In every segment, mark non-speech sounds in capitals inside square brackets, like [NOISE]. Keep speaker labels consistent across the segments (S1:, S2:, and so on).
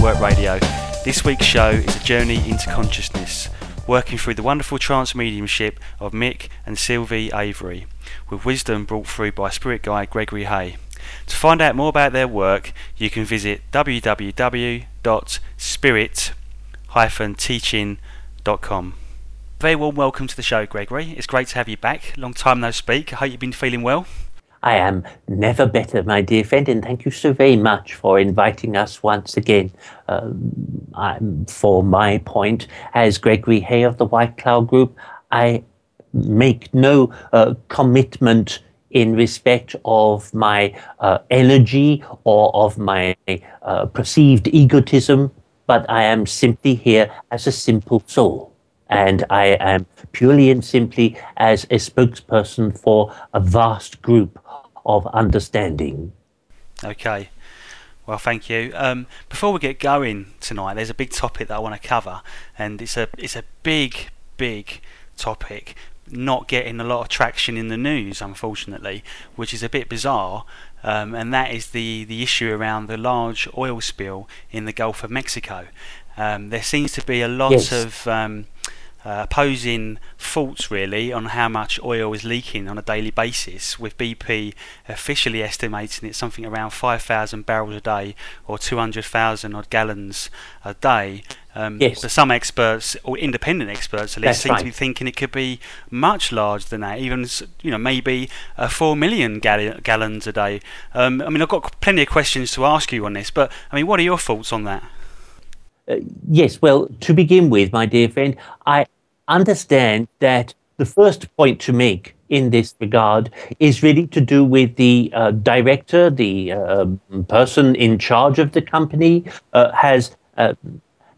S1: Network Radio. This week's show is a journey into consciousness, working through the wonderful trance mediumship of Mick and Sylvie Avery, with wisdom brought through by spirit guide Gregory Hay. To find out more about their work, you can visit www.spirit-teaching.com. Very warm welcome to the show, Gregory. It's great to have you back. Long time no speak. I hope you've been feeling well.
S2: I am never better, my dear friend, and thank you so very much for inviting us once again. Um, for my point, as Gregory Hay of the White Cloud Group, I make no uh, commitment in respect of my uh, energy or of my uh, perceived egotism, but I am simply here as a simple soul. And I am purely and simply as a spokesperson for a vast group of understanding.
S1: Okay. Well, thank you. Um, before we get going tonight, there's a big topic that I want to cover, and it's a it's a big, big topic, not getting a lot of traction in the news, unfortunately, which is a bit bizarre. Um, and that is the the issue around the large oil spill in the Gulf of Mexico. Um, there seems to be a lot
S2: Yes.
S1: of um, uh, posing faults really on how much oil is leaking on a daily basis, with BP officially estimating it's something around 5,000 barrels a day or 200,000 odd gallons a day. Um,
S2: Yes.
S1: But some experts, or independent experts at least,
S2: That's
S1: seem to be thinking it could be much larger than that, even you know maybe uh, four million gal- gallons a day. Um, I mean, I've got plenty of questions to ask you on this, but I mean, what are your thoughts on that?
S2: Yes, well, to begin with, my dear friend, I understand that the first point to make in this regard is really to do with the uh, director, the uh, person in charge of the company, uh, has. Uh,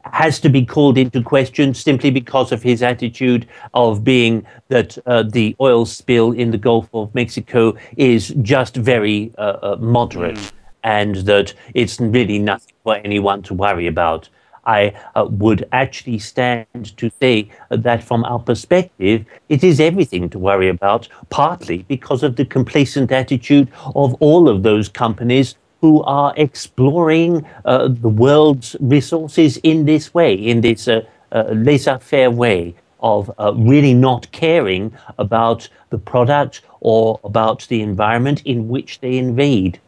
S2: has to be called into question simply because of his attitude of being that uh, the oil spill in the Gulf of Mexico is just very uh, uh, moderate and that it's really nothing for anyone to worry about. I uh, would actually stand to say that from our perspective, it is everything to worry about, partly because of the complacent attitude of all of those companies who are exploring uh, the world's resources in this way, in this uh, uh, laissez faire way of uh, really not caring about the product or about the environment in which they invade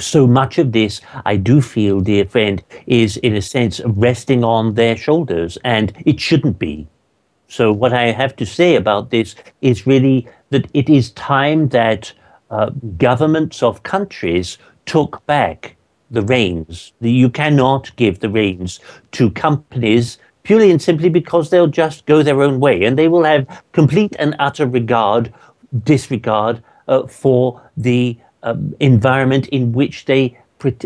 S2: so much of this, I do feel, dear friend, is in a sense resting on their shoulders, and it shouldn't be. So, what I have to say about this is really that it is time that uh, governments of countries took back the reins. You cannot give the reins to companies purely and simply because they'll just go their own way and they will have complete and utter regard, disregard uh, for the um, environment in which they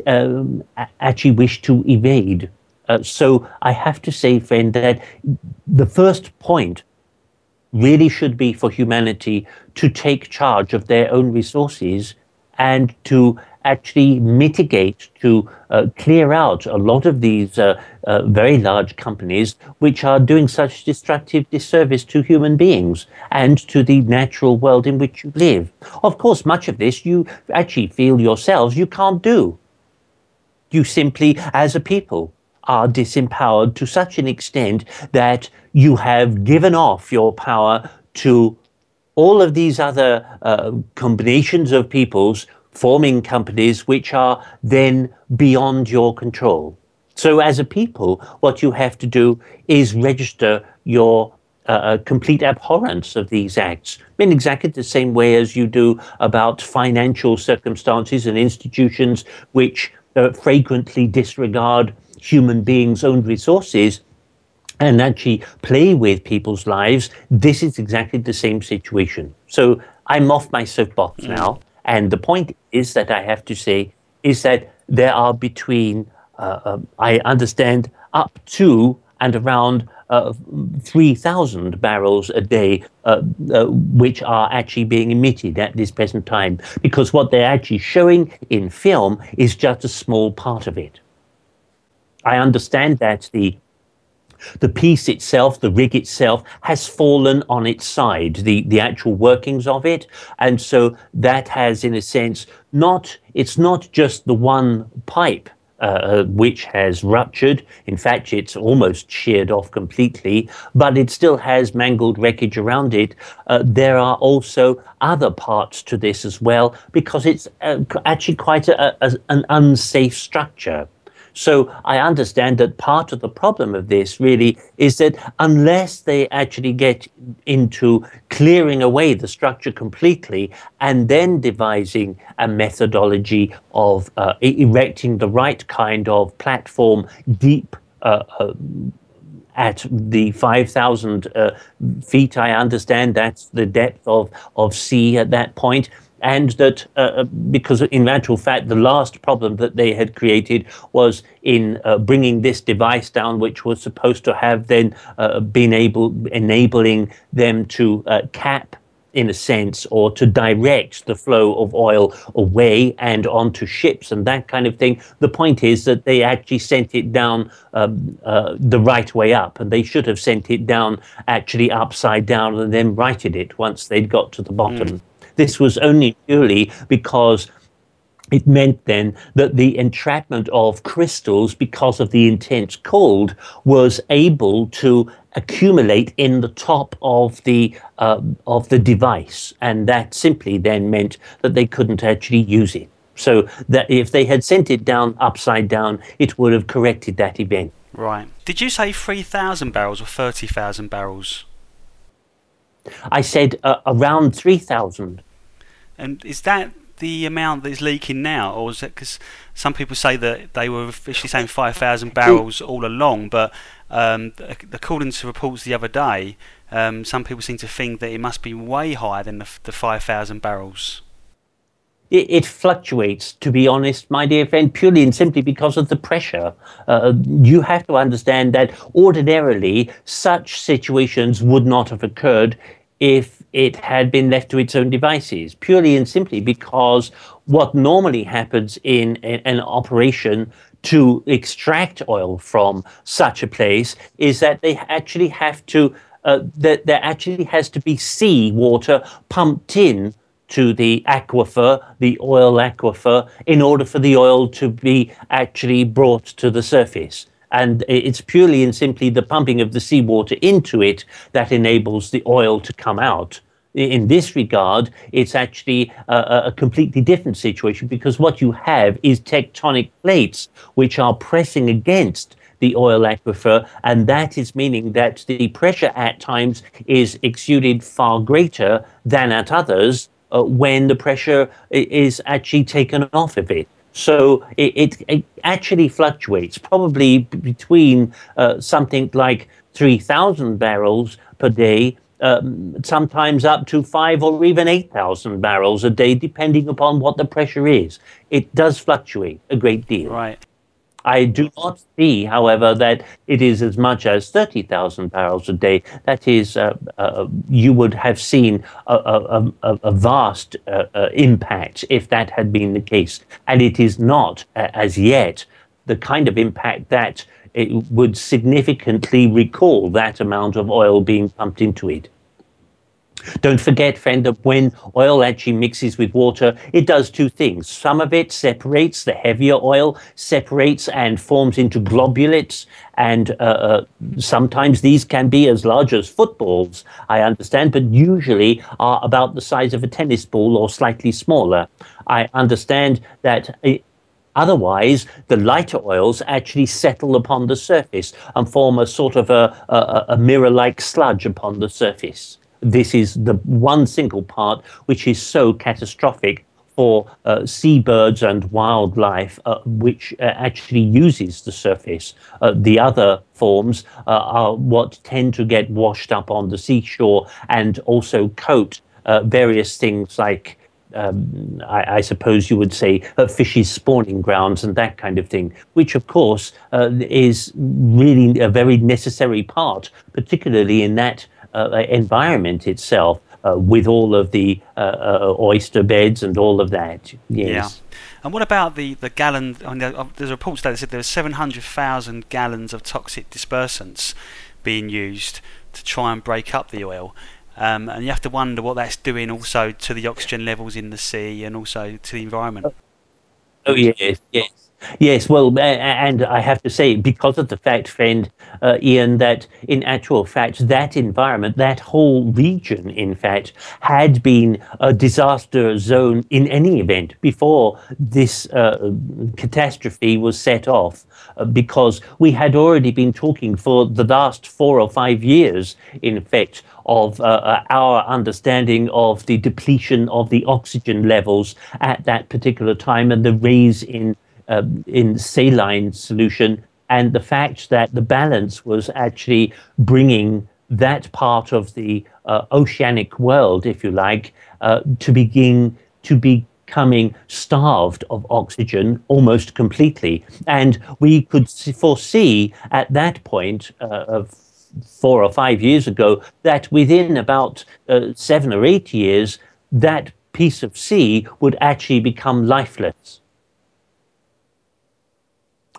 S2: um, actually wish to evade. Uh, so I have to say, friend, that the first point really should be for humanity to take charge of their own resources and to actually mitigate, to uh, clear out a lot of these uh, uh, very large companies which are doing such destructive disservice to human beings and to the natural world in which you live. Of course, much of this you actually feel yourselves you can't do you simply, as a people, are disempowered to such an extent that you have given off your power to all of these other uh, combinations of peoples forming companies which are then beyond your control. So, as a people, what you have to do is register your uh, uh, complete abhorrence of these acts in exactly the same way as you do about financial circumstances and institutions which uh, frequently disregard human beings' own resources and actually play with people's lives, this is exactly the same situation. So I'm off my soapbox now. And the point is that I have to say is that there are between, uh, um, I understand, up to and around uh, 3,000 barrels a day, uh, uh, which are actually being emitted at this present time. Because what they're actually showing in film is just a small part of it. I understand that the the piece itself, the rig itself, has fallen on its side, the, the actual workings of it. And so that has, in a sense, not, it's not just the one pipe uh, which has ruptured. In fact, it's almost sheared off completely, but it still has mangled wreckage around it. Uh, there are also other parts to this as well because it's uh, actually quite a, a, an unsafe structure. So I understand that part of the problem of this really is that unless they actually get into clearing away the structure completely and then devising a methodology of uh, erecting the right kind of platform deep uh, uh, at the 5,000 uh, feet, I understand that's the depth of, of sea at that point and that uh, uh, because in actual fact the last problem that they had created was in uh, bringing this device down which was supposed to have then uh, been able enabling them to uh, cap in a sense, or to direct the flow of oil away and onto ships and that kind of thing. The point is that they actually sent it down um, uh, the right way up, and they should have sent it down actually upside down and then righted it once they'd got to the bottom. Mm. This was only purely because it meant then that the entrapment of crystals, because of the intense cold, was able to accumulate in the top of the uh, of the device, and that simply then meant that they couldn't actually use it. So that if they had sent it down upside down, it would have corrected that event.
S1: Right. Did you say three thousand barrels or thirty thousand barrels?
S2: I said uh, around 3,000.
S1: And is that the amount that is leaking now, or is it because some people say that they were officially saying 5,000 barrels all along, but um, according to reports the other day, um, some people seem to think that it must be way higher than the, the 5,000 barrels.
S2: It, it, fluctuates, to be honest, my dear friend, purely and simply because of the pressure. Uh, you have to understand that ordinarily such situations would not have occurred if it had been left to its own devices, purely and simply because what normally happens in, an operation to extract oil from such a place is that they actually have to, uh, that there actually has to be sea water pumped in to the aquifer, the oil aquifer, in order for the oil to be actually brought to the surface. And it's purely and simply the pumping of the seawater into it that enables the oil to come out. In this regard, it's actually a, a, completely different situation because what you have is tectonic plates which are pressing against the oil aquifer, and that is meaning that the pressure at times is exuded far greater than at others uh, when the pressure is actually taken off of it. So it, it, it actually fluctuates, probably between uh, something like 3,000 barrels per day, um, sometimes up to five or even 8,000 barrels a day, depending upon what the pressure is. It does fluctuate a great deal.
S1: Right.
S2: I do not see, however, that it is as much as 30,000 barrels a day. That is, uh, uh, you would have seen a, a, a, a vast uh, uh impact if that had been the case. And it is not, uh, as yet, the kind of impact that it would significantly recall that amount of oil being pumped into it. Don't forget, friend, that when oil actually mixes with water, it does two things. Some of it separates, the heavier oil separates and forms into globulates. And uh, uh, sometimes these can be as large as footballs, I understand, but usually are about the size of a tennis ball or slightly smaller. I understand that. It, uh, Otherwise, the lighter oils actually settle upon the surface and form a sort of a, a, a mirror like sludge upon the surface this is the one single part which is so catastrophic for uh, seabirds and wildlife, uh, which uh, actually uses the surface. Uh, the other forms uh, are what tend to get washed up on the seashore and also coat uh, various things like. Um, I, I, suppose you would say fishes' spawning grounds and that kind of thing, which of course is really a very necessary part, particularly in that environment itself uh, with all of the uh, oyster beds and all of that. Yes.
S1: Yeah. And what about the, the gallon? I mean, there's reports that said there were 700,000 gallons of toxic dispersants being used to try and break up the oil. Um, and you have to wonder what that's doing also to the oxygen levels in the sea and also to the environment.
S2: Oh, yes, yes. Yes, well, and I have to say, because of the fact, friend uh, Ian, that in actual fact, that environment, that whole region, in fact, had been a disaster zone in any event before this uh, catastrophe was set off, uh, because we had already been talking for the last four or five years, in fact, of uh, uh, our understanding of the depletion of the oxygen levels at that particular time and the raise in uh, in saline solution, and the fact that the balance was actually bringing that part of the uh, oceanic world, if you like, uh, to begin to be becoming starved of oxygen almost completely. And we could foresee at that point uh, of four or five years ago that within about uh, seven or eight years, that piece of sea would actually become lifeless.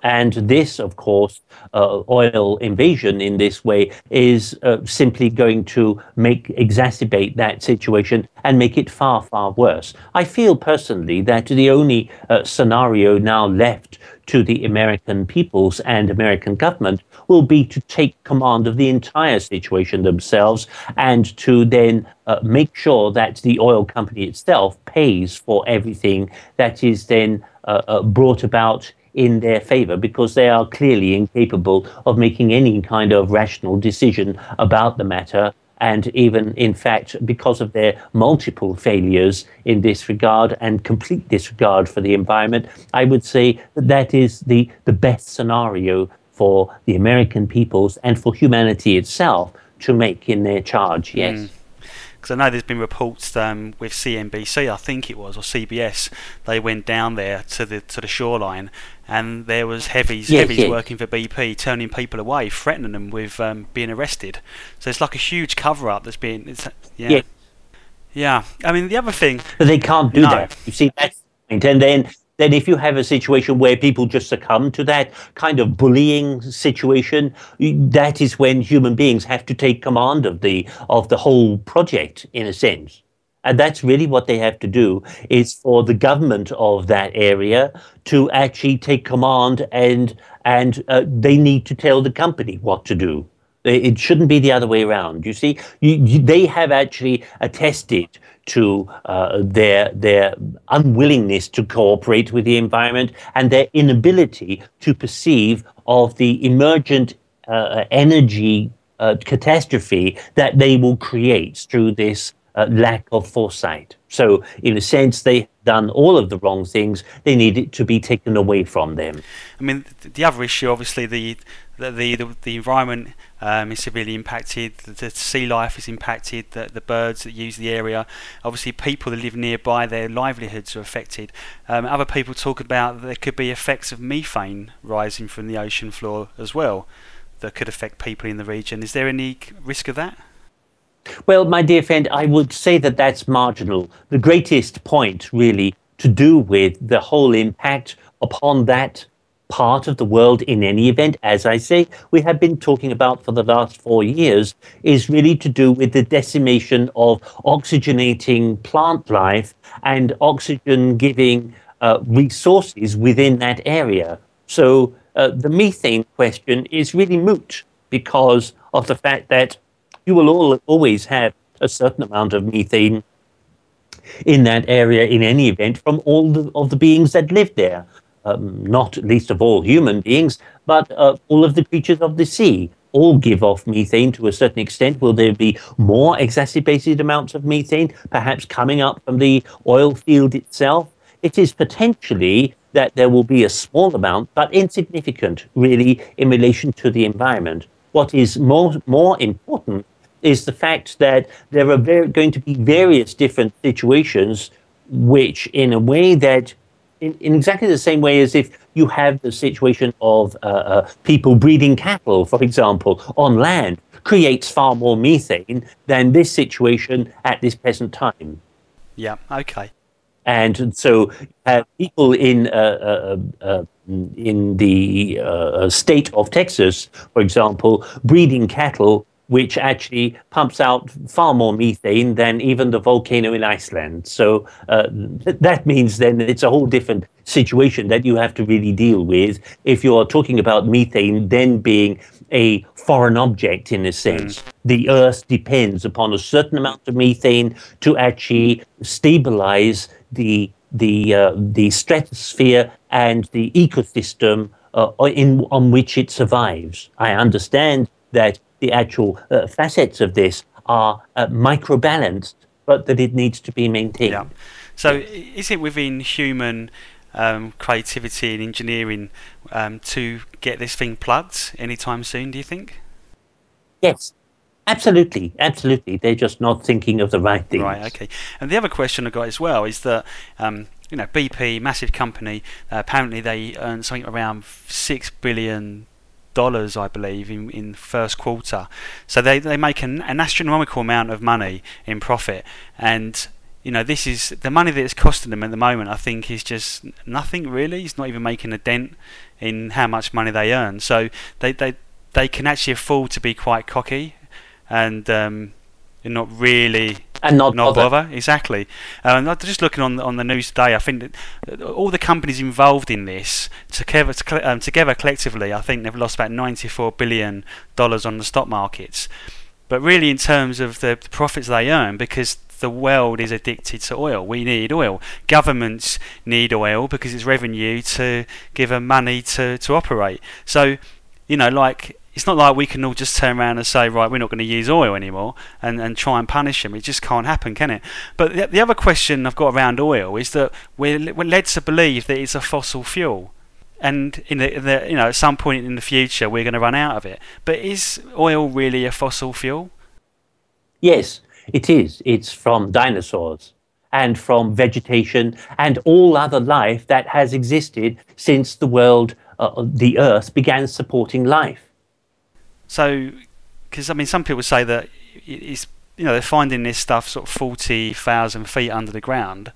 S2: And this, of course, uh, oil invasion in this way is uh, simply going to make exacerbate that situation and make it far, far worse. I feel personally that the only uh, scenario now left to the American peoples and American government will be to take command of the entire situation themselves and to then uh, make sure that the oil company itself pays for everything that is then uh, uh, brought about in their favor because they are clearly incapable of making any kind of rational decision about the matter. And even, in fact, because of their multiple failures in this regard and complete disregard for the environment, I would say that that is the, the best scenario for the American peoples and for humanity itself to make in their charge, yes. Mm
S1: because I know there's been reports um, with CNBC, I think it was, or CBS. They went down there to the to the shoreline, and there was heavies yes, heavies yes. working for BP, turning people away, threatening them with um, being arrested. So it's like a huge cover up that's been. It's, yeah. yeah. Yeah, I mean the other thing.
S2: But they can't do no. that. You see, that's. And then then if you have a situation where people just succumb to that kind of bullying situation, that is when human beings have to take command of the of the whole project in a sense. And that's really what they have to do is for the government of that area to actually take command and and uh, they need to tell the company what to do. It shouldn't be the other way around. You see, you, you, they have actually attested to uh, their their unwillingness to cooperate with the environment and their inability to perceive of the emergent uh, energy uh, catastrophe that they will create through this uh, lack of foresight. So, in a sense, they've done all of the wrong things. They need it to be taken away from them.
S1: I mean, the other issue, obviously, the the the, the environment um, is severely impacted. The, the, sea life is impacted. The, the birds that use the area, obviously, people that live nearby, their livelihoods are affected. Um, other people talk about there could be effects of methane rising from the ocean floor as well that could affect people in the region. Is there any risk of that?
S2: Well, my dear friend, I would say that that's marginal. The greatest point, really, to do with the whole impact upon that part of the world in any event, as I say, we have been talking about for the last four years, is really to do with the decimation of oxygenating plant life and oxygen giving uh, resources within that area. So uh, the methane question is really moot because of the fact that you will all, always have a certain amount of methane in that area in any event from all the, of the beings that live there. Um, not least of all human beings, but uh, all of the creatures of the sea all give off methane to a certain extent. Will there be more exacerbated amounts of methane, perhaps coming up from the oil field itself? It is potentially that there will be a small amount, but insignificant, really, in relation to the environment. What is more, more important is the fact that there are very, going to be various different situations which, in a way that, in, in exactly the same way as if you have the situation of uh, uh, people breeding cattle, for example, on land, creates far more methane than this situation at this present time.
S1: Yeah, okay.
S2: And so, uh, people in uh, uh, uh in the state of Texas, for example, breeding cattle which actually pumps out far more methane than even the volcano in Iceland. So uh, th- that means then it's a whole different situation that you have to really deal with if you're talking about methane then being a foreign object in a sense. Mm. The Earth depends upon a certain amount of methane to actually stabilize the the uh, the stratosphere and the ecosystem uh, in on which it survives. I understand that the actual uh, facets of this are uh, microbalanced, but that it needs to be maintained. Yeah.
S1: So, is it within human um, creativity and engineering um, to get this thing plugged anytime soon? Do you think?
S2: Yes, Absolutely, absolutely. They're just not thinking of the right things.
S1: Right. Okay. And the other question I got as well is that um, you know BP, massive company, uh, apparently they earn something around six billion dollars, I believe, in in first quarter. So they they make an, an astronomical amount of money in profit, and you know this is the money that it's costing them at the moment. I think is just nothing really. It's not even making a dent in how much money they earn. So they they they can actually afford to be quite cocky and um, you're not really
S2: and not,
S1: not bother. bother. Exactly. Um, just looking on on the news today, I think that all the companies involved in this together um, together collectively, I think they've lost about 94 billion dollars on the stock markets. But really, in terms of the profits they earn, because the world is addicted to oil. We need oil. Governments need oil because it's revenue to give them money to, to operate. So, you know, like it's not like we can all just turn around and say, right, we're not going to use oil anymore and, and try and punish them. It just can't happen, can it? But the, the other question I've got around oil is that we're, we're led to believe that it's a fossil fuel. And in the, the, you know, at some point in the future, we're going to run out of it. But is oil really a fossil fuel?
S2: Yes, it is. It's from dinosaurs and from vegetation and all other life that has existed since the world, uh, the Earth, began supporting life.
S1: So, because I mean, some people say that it's you know they're finding this stuff sort of forty thousand feet under the ground.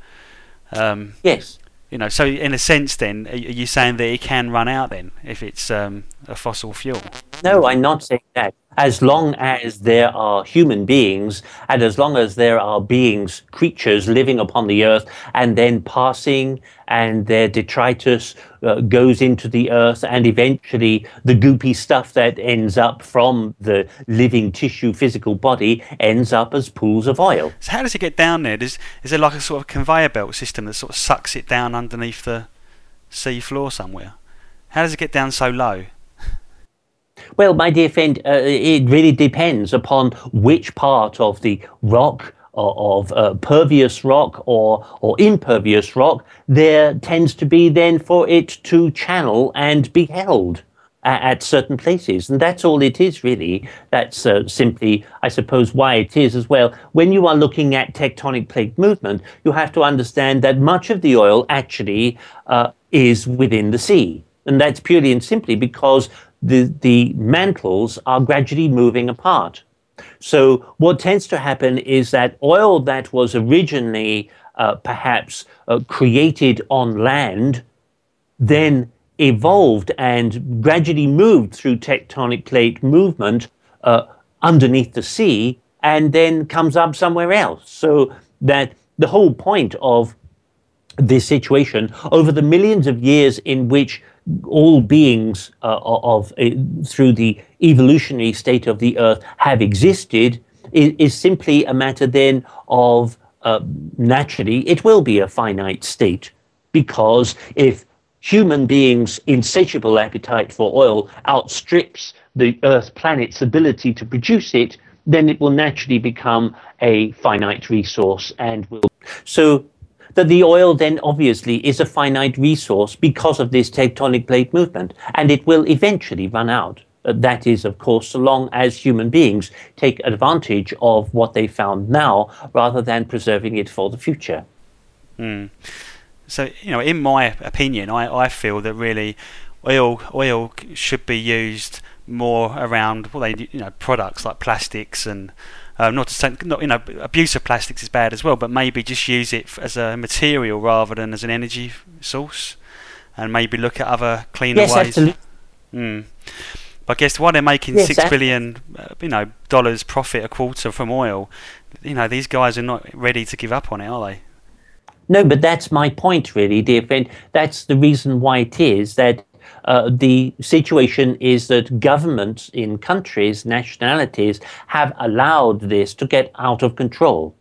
S2: Um, yes.
S1: You know, so in a sense, then are you saying that it can run out then if it's um, a fossil fuel?
S2: No, I'm not saying that as long as there are human beings and as long as there are beings, creatures living upon the earth and then passing and their detritus uh, goes into the earth and eventually the goopy stuff that ends up from the living tissue physical body ends up as pools of oil.
S1: So how does it get down there? Is, is there like a sort of conveyor belt system that sort of sucks it down underneath the sea floor somewhere? How does it get down so low?
S2: Well, my dear friend, uh, it really depends upon which part of the rock of uh, pervious rock or, or impervious rock there tends to be then for it to channel and be held at, at certain places. And that's all it is, really. That's uh, simply, I suppose, why it is as well. When you are looking at tectonic plate movement, you have to understand that much of the oil actually uh, is within the sea. And that's purely and simply because the, the mantles are gradually moving apart. So, what tends to happen is that oil that was originally uh, perhaps uh, created on land then evolved and gradually moved through tectonic plate movement uh, underneath the sea and then comes up somewhere else. So, that the whole point of this situation over the millions of years in which all beings uh, of uh, through the evolutionary state of the earth have existed is, is simply a matter then of uh, naturally it will be a finite state. Because if human beings insatiable appetite for oil outstrips the earth planet's ability to produce it then it will naturally become a finite resource and will so that the oil then obviously is a finite resource because of this tectonic plate movement, and it will eventually run out. Uh, that is, of course, so long as human beings take advantage of what they found now rather than preserving it for the future.
S1: Mm. So, you know, in my opinion, I, I feel that really oil oil should be used more around well, they you know products like plastics and um, not to say, not you know, abuse of plastics is bad as well, but maybe just use it as a material rather than as an energy source, and maybe look at other cleaner
S2: yes,
S1: ways.
S2: Absolutely.
S1: Mm. I guess why they're making yes, six billion, uh, you know, dollars profit a quarter from oil, you know, these guys are not ready to give up on it, are they?
S2: No, but that's my point, really, dear friend. That's the reason why it is that uh, the situation is that governments in countries, nationalities, have allowed this to get out of control.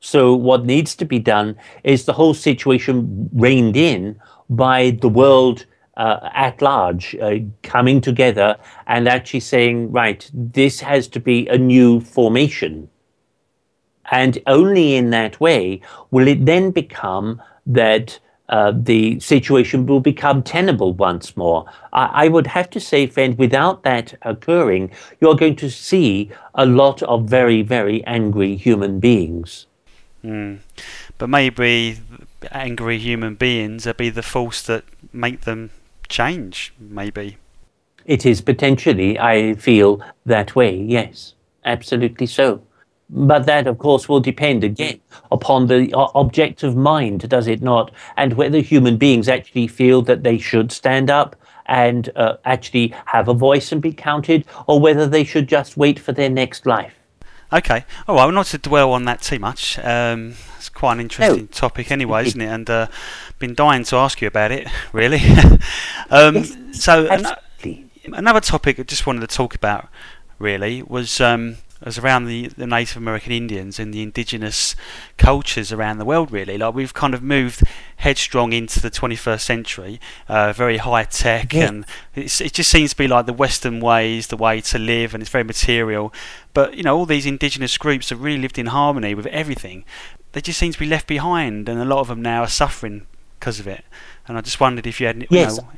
S2: So, what needs to be done is the whole situation reined in by the world uh, at large uh, coming together and actually saying, right, this has to be a new formation. And only in that way will it then become that uh, the situation will become tenable once more. I, I, would have to say, friend, without that occurring, you're going to see a lot of very, very angry human beings.
S1: Mm. But maybe angry human beings will be the force that make them change, maybe.
S2: It is potentially, I feel, that way, yes, absolutely so. But that, of course, will depend again upon the objective mind, does it not? And whether human beings actually feel that they should stand up and uh, actually have a voice and be counted, or whether they should just wait for their next life.
S1: Okay. Oh, well, not to dwell on that too much. Um, it's quite an interesting no. topic, anyway, isn't it? And uh, been dying to ask you about it, [LAUGHS] really. [LAUGHS] um, yes, so an- another topic I just wanted to talk about, really, was. Um, as around the, the Native American Indians and the indigenous cultures around the world, really. Like we've kind of moved headstrong into the 21st century, uh, very high tech, yeah. and it just seems to be like the Western ways, the way to live, and it's very material. But you know, all these indigenous groups have really lived in harmony with everything. They just seem to be left behind, and a lot of them now are suffering because of it. And I just wondered if you had,
S2: yes.
S1: Know,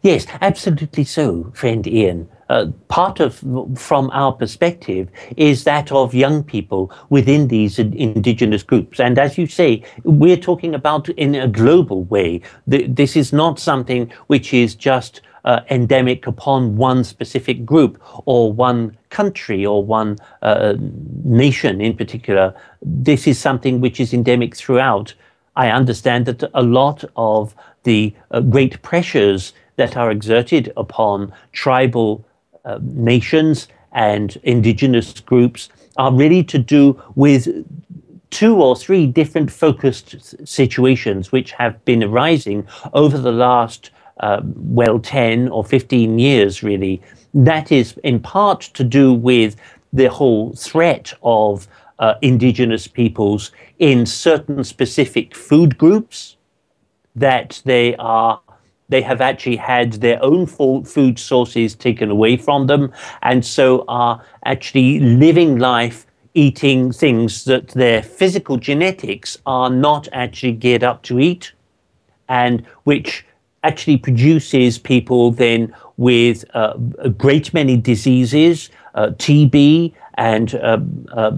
S2: Yes, absolutely so, friend Ian. Uh, part of, from our perspective, is that of young people within these indigenous groups. And as you say, we're talking about in a global way. This is not something which is just uh, endemic upon one specific group or one country or one uh, nation in particular. This is something which is endemic throughout. I understand that a lot of the uh, great pressures that are exerted upon tribal uh, nations and indigenous groups are really to do with two or three different focused situations which have been arising over the last, uh, well, 10 or 15 years, really. That is in part to do with the whole threat of uh, indigenous peoples in certain specific food groups that they are they have actually had their own food sources taken away from them, and so are actually living life eating things that their physical genetics are not actually geared up to eat, and which actually produces people then with uh, a great many diseases, uh, TB, and uh,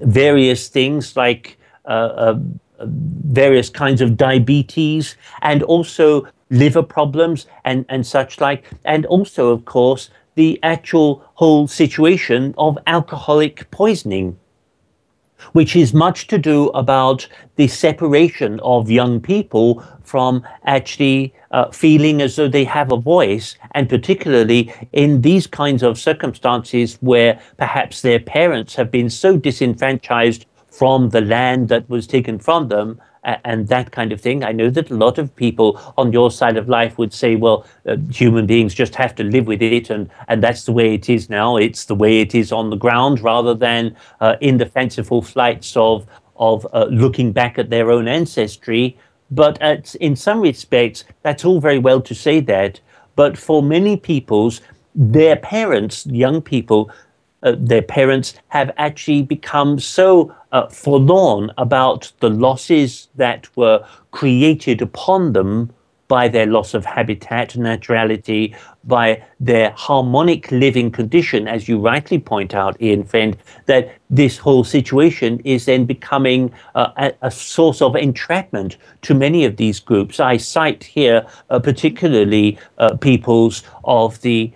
S2: various things like uh, uh, various kinds of diabetes, and also liver problems and, and such like, and also, of course, the actual whole situation of alcoholic poisoning, which is much to do about the separation of young people from actually uh, feeling as though they have a voice, and particularly in these kinds of circumstances where perhaps their parents have been so disenfranchised from the land that was taken from them and that kind of thing. I know that a lot of people on your side of life would say, well, uh, human beings just have to live with it, and, and that's the way it is now. It's the way it is on the ground rather than uh, in the fanciful flights of, of uh, looking back at their own ancestry. But at, in some respects, that's all very well to say that. But for many peoples, their parents, young people, uh, their parents have actually become so uh, forlorn about the losses that were created upon them by their loss of habitat, naturality, by their harmonic living condition, as you rightly point out, Ian Friend, that this whole situation is then becoming uh, a, a, source of entrapment to many of these groups. I cite here uh, particularly uh, peoples of the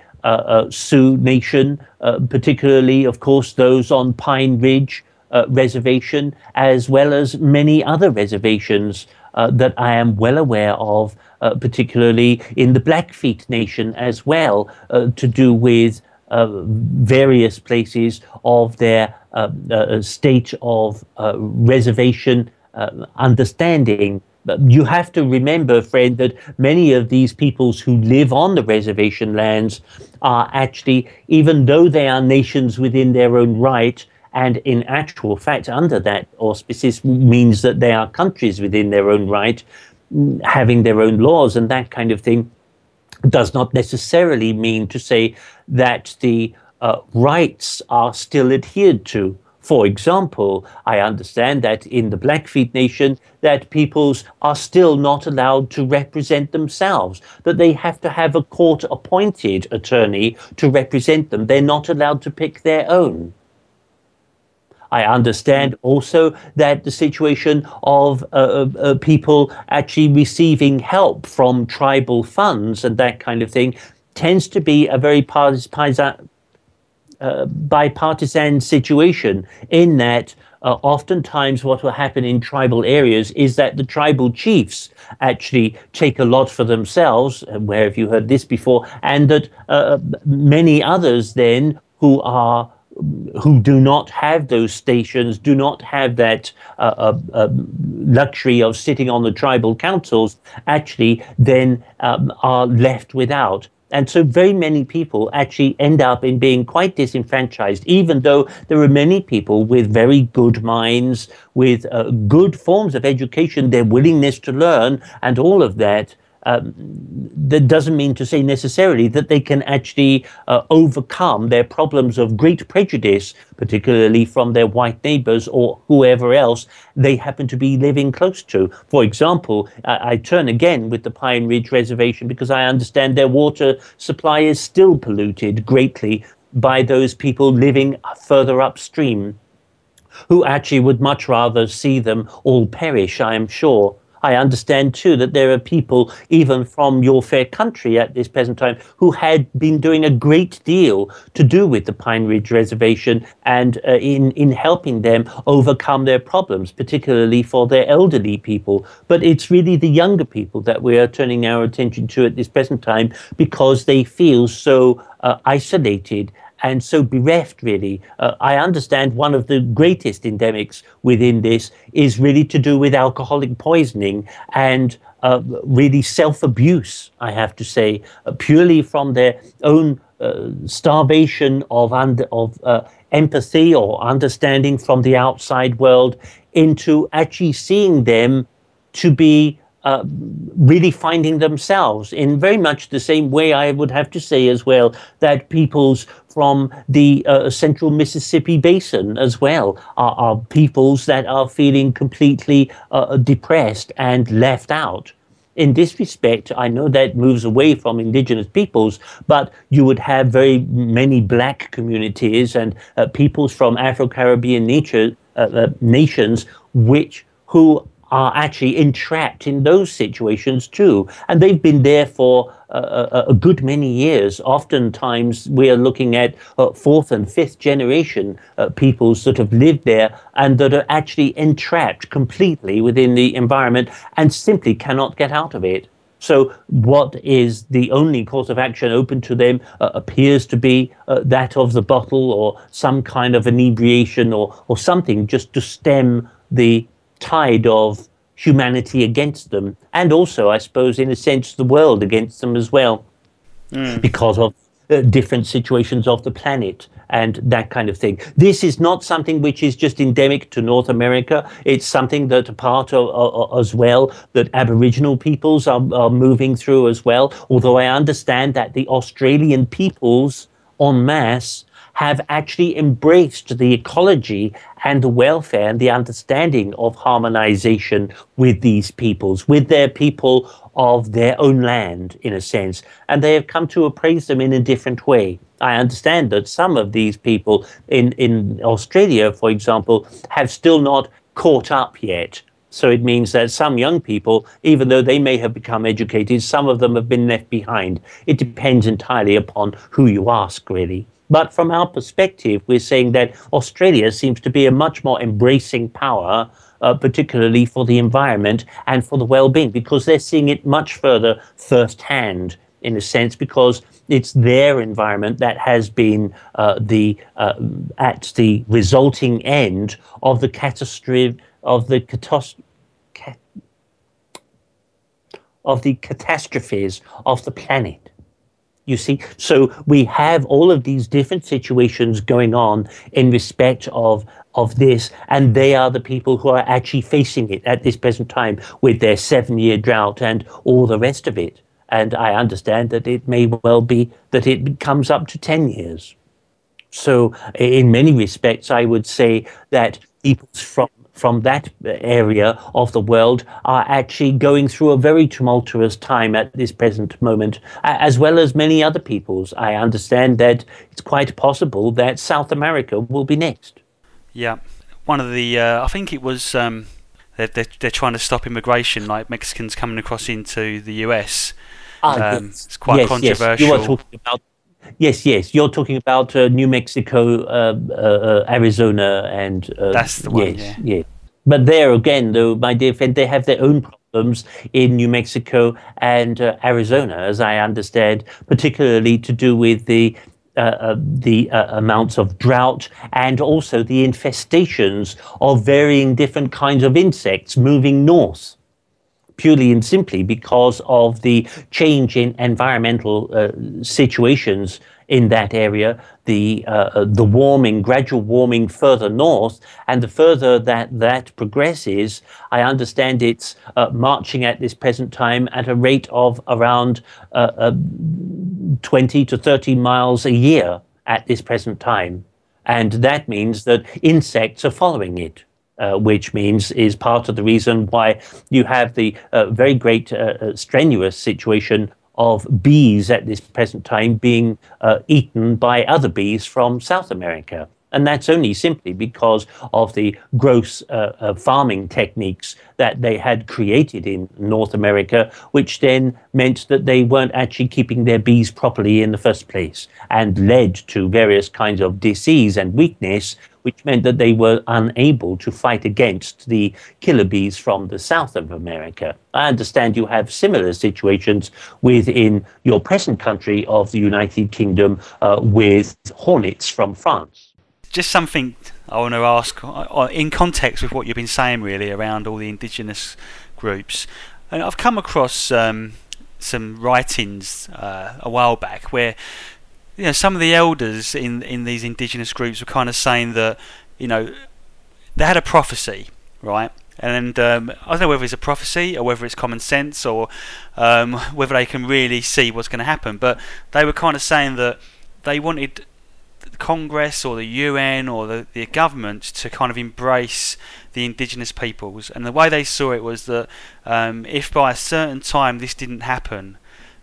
S2: Sioux Nation, uh, particularly, of course, those on Pine Ridge Reservation, as well as many other reservations uh, that I am well aware of, uh, particularly in the Blackfeet Nation as well, uh, to do with uh, various places of their uh, state of reservation understanding. You have to remember, friend, that many of these peoples who live on the reservation lands are actually, even though they are nations within their own right, and in actual fact, under that auspices means that they are countries within their own right, having their own laws and that kind of thing, does not necessarily mean to say that the uh, rights are still adhered to. For example, I understand that in the Blackfeet Nation, that peoples are still not allowed to represent themselves, that they have to have a court-appointed attorney to represent them. They're not allowed to pick their own. I understand also that the situation of uh, uh, uh people actually receiving help from tribal funds and that kind of thing tends to be a very partisan, uh, bipartisan situation in that uh, oftentimes what will happen in tribal areas is that the tribal chiefs actually take a lot for themselves. Where have you heard this before? And that uh, many others then who are who do not have those stations, do not have that uh, uh, uh, luxury of sitting on the tribal councils, actually then um, are left without. And so very many people actually end up in being quite disenfranchised, even though there are many people with very good minds, with uh, good forms of education, their willingness to learn, and all of that um, that doesn't mean to say necessarily that they can actually uh, overcome their problems of great prejudice, particularly from their white neighbors or whoever else they happen to be living close to. For example, I, I turn again with the Pine Ridge Reservation because I understand their water supply is still polluted greatly by those people living further upstream who actually would much rather see them all perish, I am sure. I understand too that there are people, even from your fair country at this present time, who had been doing a great deal to do with the Pine Ridge Reservation and uh, in, in helping them overcome their problems, particularly for their elderly people. But it's really the younger people that we are turning our attention to at this present time because they feel so uh, isolated and so bereft, really. Uh, I understand one of the greatest endemics within this is really to do with alcoholic poisoning and uh, really self abuse, I have to say, uh, purely from their own uh, starvation of, under, of uh, empathy or understanding from the outside world into actually seeing them to be uh, really finding themselves in very much the same way I would have to say as well that peoples from the uh, central Mississippi basin as well are, are, peoples that are feeling completely uh, depressed and left out. In this respect, I know that moves away from indigenous peoples, but you would have very many black communities and uh, peoples from Afro-Caribbean nature, uh, nations which who are actually entrapped in those situations too. And they've been there for a, good many years. Oftentimes, we are looking at uh, fourth and fifth generation uh, peoples that have lived there and that are actually entrapped completely within the environment and simply cannot get out of it. So, what is the only course of action open to them uh, appears to be uh, that of the bottle or some kind of inebriation or, or something just to stem the tide of humanity against them, and also, I suppose, in a sense, the world against them as well, mm. because of uh, different situations of the planet and that kind of thing. This is not something which is just endemic to North America. It's something that a part of, uh, as well that Aboriginal peoples are, are moving through as well. Although I understand that the Australian peoples en masse have actually embraced the ecology and the welfare and the understanding of harmonization with these peoples, with their people of their own land, in a sense. And they have come to appraise them in a different way. I understand that some of these people in, in Australia, for example, have still not caught up yet. So it means that some young people, even though they may have become educated, some of them have been left behind. It depends entirely upon who you ask, really But from our perspective, we're saying that Australia seems to be a much more embracing power, uh, particularly for the environment and for the well being, because they're seeing it much further firsthand in a sense, because it's their environment that has been uh, the uh, at the resulting end of the catastrophe of the catastrophe of the catastrophes of the planet. You see, so we have all of these different situations going on in respect of of this, and they are the people who are actually facing it at this present time with their seven year drought and all the rest of it. And I understand that it may well be that it comes up to 10 years. So, in many respects, I would say that people from from that area of the world are actually going through a very tumultuous time at this present moment, as well as many other peoples. I understand that it's quite possible that South America will be next.
S1: Yeah, one of the uh, I think it was um, they're, they're, they're trying to stop immigration, like Mexicans coming across into the US.
S2: Ah, um, yes.
S1: It's quite
S2: yes,
S1: controversial.
S2: Yes. You are talking about Yes, yes. You're talking about uh, New Mexico, uh, uh, uh Arizona, and
S1: uh, that's the one.
S2: Yes,
S1: yeah.
S2: yeah. But there again, though, my dear friend, they have their own problems in New Mexico and uh, Arizona, as I understand, particularly to do with the uh, uh, the uh, amounts of drought and also the infestations of varying different kinds of insects moving north purely and simply because of the change in environmental uh, situations in that area, the uh, uh, the warming, gradual warming further north, and the further that that progresses, I understand it's uh, marching at this present time at a rate of around uh, uh 20 to 30 miles a year at this present time, and that means that insects are following it uh, which means is part of the reason why you have the uh, very great uh, uh strenuous situation of bees at this present time being uh, eaten by other bees from South America. And that's only simply because of the gross uh, farming techniques that they had created in North America, which then meant that they weren't actually keeping their bees properly in the first place and led to various kinds of disease and weakness, which meant that they were unable to fight against the killer bees from the south of America. I understand you have similar situations within your present country of the United Kingdom uh, with hornets from France
S1: just something I want to ask uh, in context with what you've been saying, really, around all the indigenous groups. And I've come across um, some writings uh, a while back where you know some of the elders in in these indigenous groups were kind of saying that you know they had a prophecy, right? And um, I don't know whether it's a prophecy or whether it's common sense or um, [LAUGHS] whether they can really see what's going to happen. But they were kind of saying that they wanted Congress or the UN or the, the government to kind of embrace the indigenous peoples. And the way they saw it was that um, if by a certain time this didn't happen,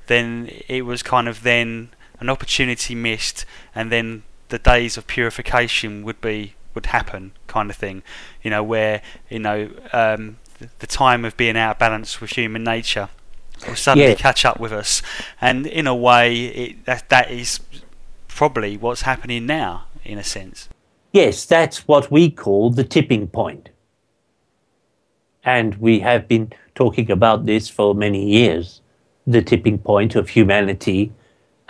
S1: then it was kind of then an opportunity missed, and then the days of purification would be would happen, kind of thing. You know, where you know um, the, time of being out of balance with human nature will suddenly yeah. catch up with us, and in a way, it, that that is probably what's happening now, in a sense.
S2: Yes, that's what we call the tipping point. And we have been talking about this for many years the tipping point of humanity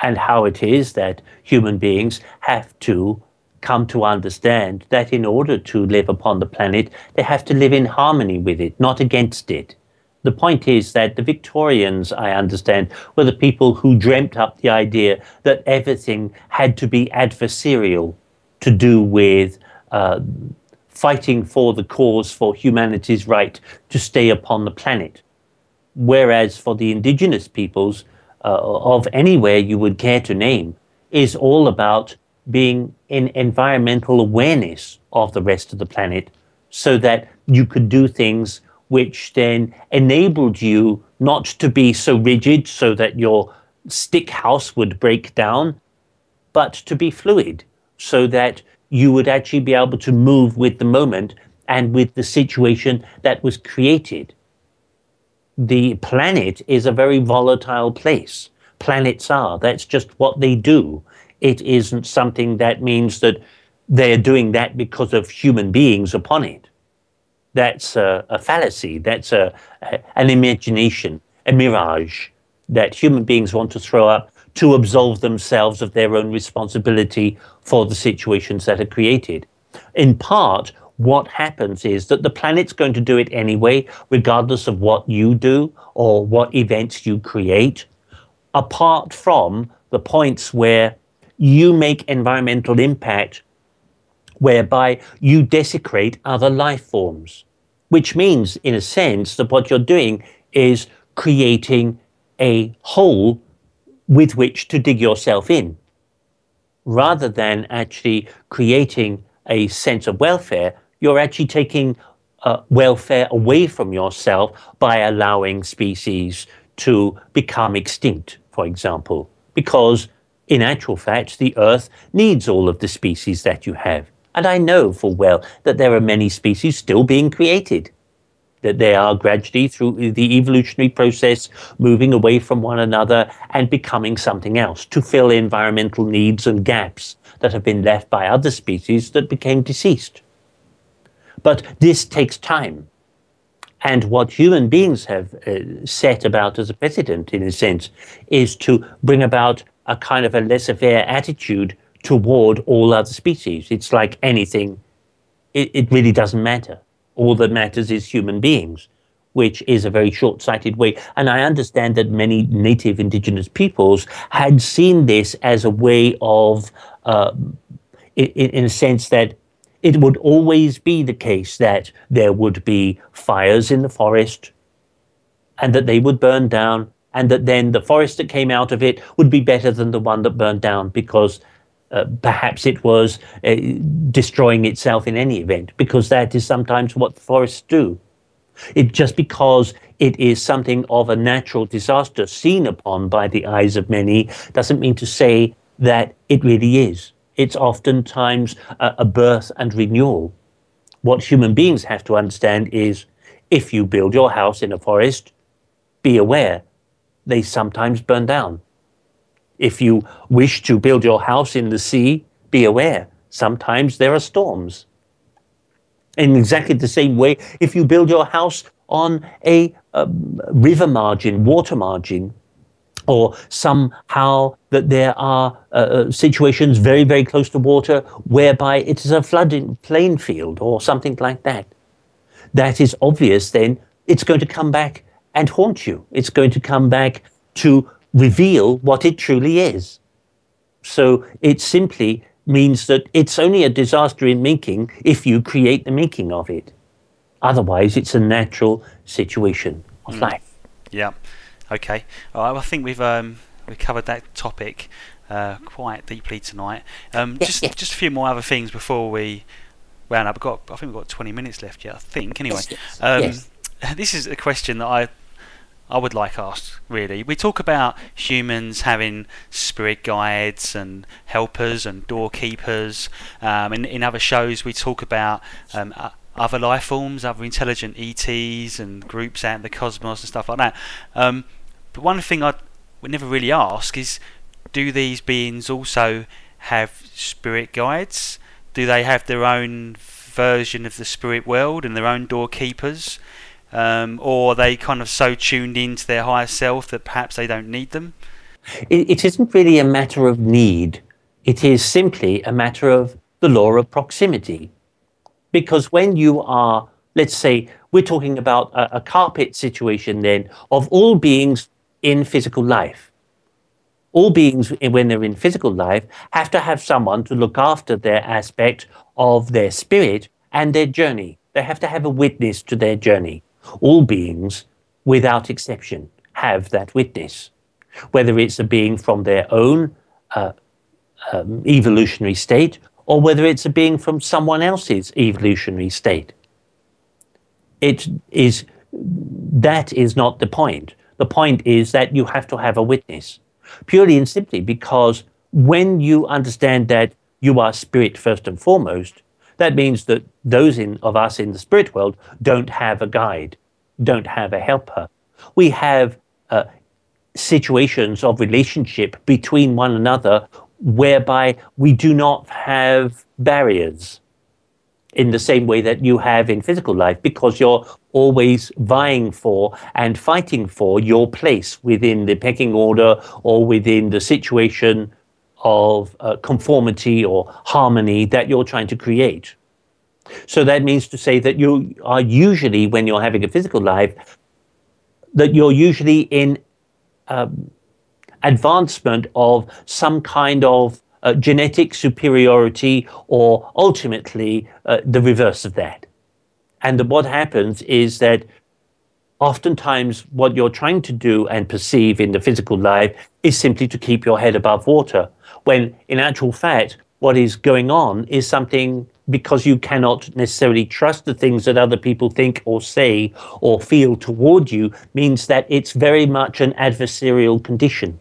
S2: and how it is that human beings have to come to understand that in order to live upon the planet, they have to live in harmony with it, not against it the point is that the Victorians, I understand, were the people who dreamt up the idea that everything had to be adversarial to do with uh, fighting for the cause for humanity's right to stay upon the planet. Whereas for the indigenous peoples Uh, of anywhere you would care to name, is all about being in environmental awareness of the rest of the planet so that you could do things which then enabled you not to be so rigid so that your stick house would break down, but to be fluid so that you would actually be able to move with the moment and with the situation that was created. The planet is a very volatile place. Planets are. That's just what they do. It isn't something that means that they're doing that because of human beings upon it. That's a, a fallacy. That's a, a, an imagination, a mirage that human beings want to throw up to absolve themselves of their own responsibility for the situations that are created. In part, what happens is that the planet's going to do it anyway, regardless of what you do or what events you create, apart from the points where you make environmental impact whereby you desecrate other life forms, which means, in a sense, that what you're doing is creating a hole with which to dig yourself in, rather than actually creating a sense of welfare. You're actually taking uh, welfare away from yourself by allowing species to become extinct, for example, because in actual fact, the Earth needs all of the species that you have. And I know full well that there are many species still being created that they are gradually through the evolutionary process moving away from one another and becoming something else to fill environmental needs and gaps that have been left by other species that became deceased. But this takes time. And what human beings have uh, set about as a precedent, in a sense, is to bring about a kind of a laissez faire attitude toward all other species. It's like anything, it, it really doesn't matter all that matters is human beings, which is a very short sighted way. And I understand that many native indigenous peoples had seen this as a way of, uh, in, in a sense, that it would always be the case that there would be fires in the forest and that they would burn down and that then the forest that came out of it would be better than the one that burned down because uh, perhaps it was uh, destroying itself in any event, because that is sometimes what forests do. It just because it is something of a natural disaster seen upon by the eyes of many doesn't mean to say that it really is. It's oftentimes a, a birth and renewal. What human beings have to understand is if you build your house in a forest, be aware they sometimes burn down. If you wish to build your house in the sea, be aware, sometimes there are storms. In exactly the same way, if you build your house on a, a river margin, water margin, or somehow that there are uh, uh, situations very, very close to water whereby it is a flooding plain field or something like that. That is obvious, then it's going to come back and haunt you. It's going to come back to reveal what it truly is. So it simply means that it's only a disaster in making if you create the making of it. Otherwise, it's a natural situation of mm. life.
S1: Yeah. Okay. All right. Well, I think we've um, we covered that topic uh, quite deeply tonight. Um, just just a few more other things before we round up. I've got I think we've got 20 minutes left yet. I think anyway.
S2: Yes, yes.
S1: Um, [LAUGHS] this is a question that I I would like asked really. We talk about humans having spirit guides and helpers and doorkeepers. Um, in, in other shows, we talk about um, other life forms, other intelligent ETs and groups out in the cosmos and stuff like that. Um, but one thing I would never really ask is do these beings also have spirit guides? Do they have their own version of the spirit world and their own doorkeepers? um, or are they kind of so tuned into their higher self that perhaps they don't need them?
S2: It, it isn't really a matter of need. It is simply a matter of the law of proximity. Because when you are, let's say, we're talking about a, a carpet situation then of all beings in physical life. All beings, when they're in physical life, have to have someone to look after their aspect of their spirit and their journey. They have to have a witness to their journey all beings, without exception, have that witness. Whether it's a being from their own uh, um, evolutionary state or whether it's a being from someone else's evolutionary state. It is, that is not the point. The point is that you have to have a witness, purely and simply because when you understand that you are spirit first and foremost, that means that those in, of us in the spirit world don't have a guide, don't have a helper. We have uh, situations of relationship between one another whereby we do not have barriers in the same way that you have in physical life because you're always vying for and fighting for your place within the pecking order or within the situation of uh, conformity or harmony that you're trying to create. So that means to say that you are usually, when you're having a physical life, that you're usually in um, advancement of some kind of uh, genetic superiority or ultimately uh, the reverse of that. And what happens is that oftentimes what you're trying to do and perceive in the physical life is simply to keep your head above water, when in actual fact, what is going on is something because you cannot necessarily trust the things that other people think or say or feel toward you means that it's very much an adversarial condition.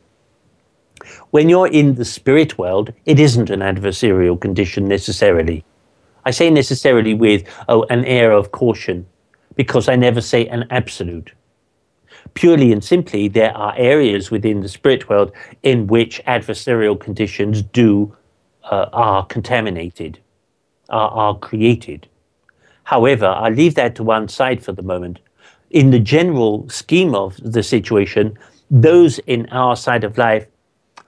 S2: When you're in the spirit world, it isn't an adversarial condition necessarily. I say necessarily with oh, an air of caution, because I never say an absolute. Purely and simply, there are areas within the spirit world in which adversarial conditions do uh, are contaminated, are, are created. However, I leave that to one side for the moment. In the general scheme of the situation, those in our side of life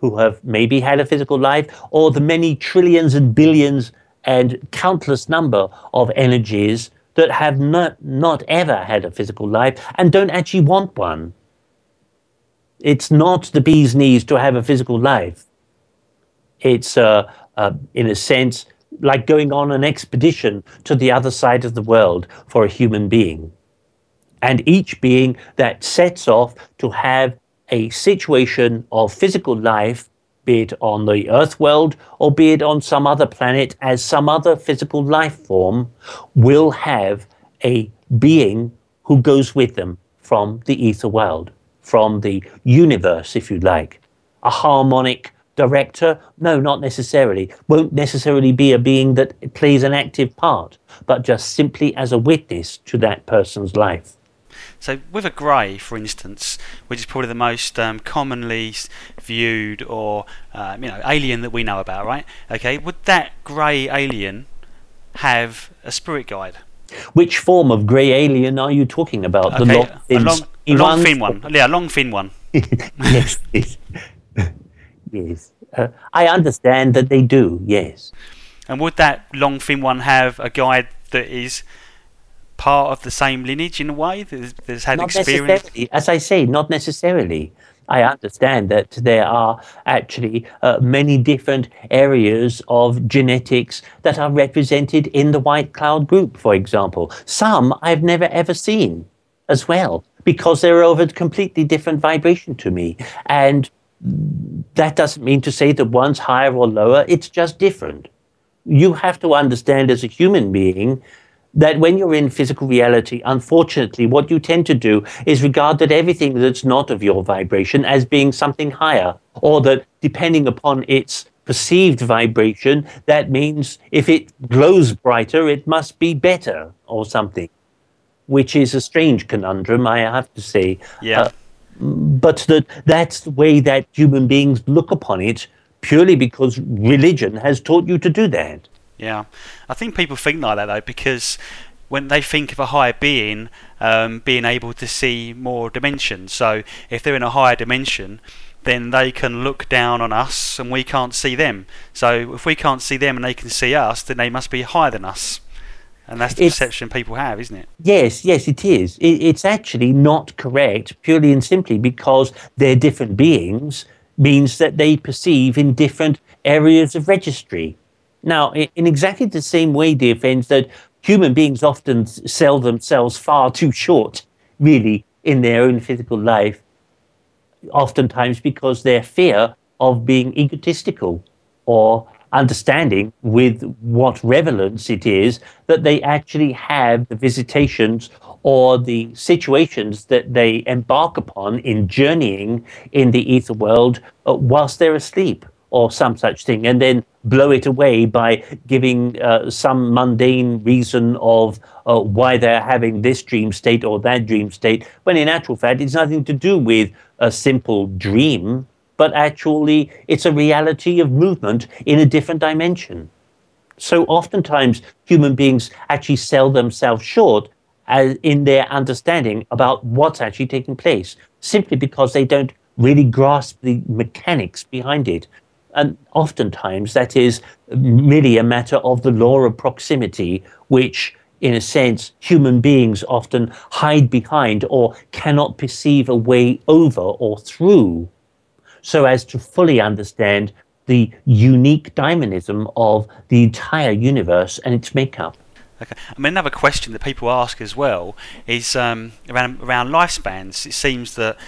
S2: who have maybe had a physical life, or the many trillions and billions and countless number of energies that have not, not ever had a physical life and don't actually want one. It's not the bee's knees to have a physical life. It's, uh, uh, in a sense, like going on an expedition to the other side of the world for a human being. And each being that sets off to have a situation of physical life, be it on the Earth world or be it on some other planet as some other physical life form, will have a being who goes with them from the ether world, from the universe, if you like. A harmonic director? No, not necessarily. Won't necessarily be a being that plays an active part, but just simply as a witness to that person's life.
S1: So with a grey, for instance, which is probably the most um, commonly viewed or um, you know alien that we know about, right? Okay, would that grey alien have a spirit guide?
S2: Which form of grey alien are you talking about?
S1: Okay, the long, a long, a long fin one. Yeah, long fin one.
S2: yes, yes. [LAUGHS] yes. Uh, I understand that they do. Yes.
S1: And would that long fin one have a guide that is part of the same lineage in a way that's, had
S2: not
S1: experience?
S2: Necessarily. As I say, not necessarily. I understand that there are actually uh, many different areas of genetics that are represented in the white cloud group, for example. Some I've never ever seen as well because they're of a completely different vibration to me. And that doesn't mean to say that one's higher or lower, it's just different. You have to understand as a human being that when you're in physical reality, unfortunately, what you tend to do is regard that everything that's not of your vibration as being something higher, or that depending upon its perceived vibration, that means if it glows brighter, it must be better or something, which is a strange conundrum, I have to say.
S1: Yeah. Uh,
S2: but that that's the way that human beings look upon it purely because religion has taught you to do that.
S1: Yeah, I think people think like that though because when they think of a higher being um, being able to see more dimensions. So if they're in a higher dimension, then they can look down on us and we can't see them. So if we can't see them and they can see us, then they must be higher than us. And that's the it's, perception people have, isn't it?
S2: Yes, yes, it is. It, it's actually not correct, purely and simply because they're different beings, means that they perceive in different areas of registry. Now, in exactly the same way, dear friends, that human beings often sell themselves far too short, really, in their own physical life, oftentimes because their fear of being egotistical or understanding with what relevance it is that they actually have the visitations or the situations that they embark upon in journeying in the ether world uh, whilst they're asleep or some such thing, and then blow it away by giving uh, some mundane reason of uh, why they're having this dream state or that dream state, when in actual fact it's nothing to do with a simple dream, but actually it's a reality of movement in a different dimension. So oftentimes human beings actually sell themselves short in their understanding about what's actually taking place, simply because they don't really grasp the mechanics behind it. And oftentimes that is merely a matter of the law of proximity, which in a sense, human beings often hide behind or cannot perceive a way over or through so as to fully understand the unique dynamism of the entire universe and its makeup.
S1: Okay. I mean, another question that people ask as well is um, around around lifespans. It seems that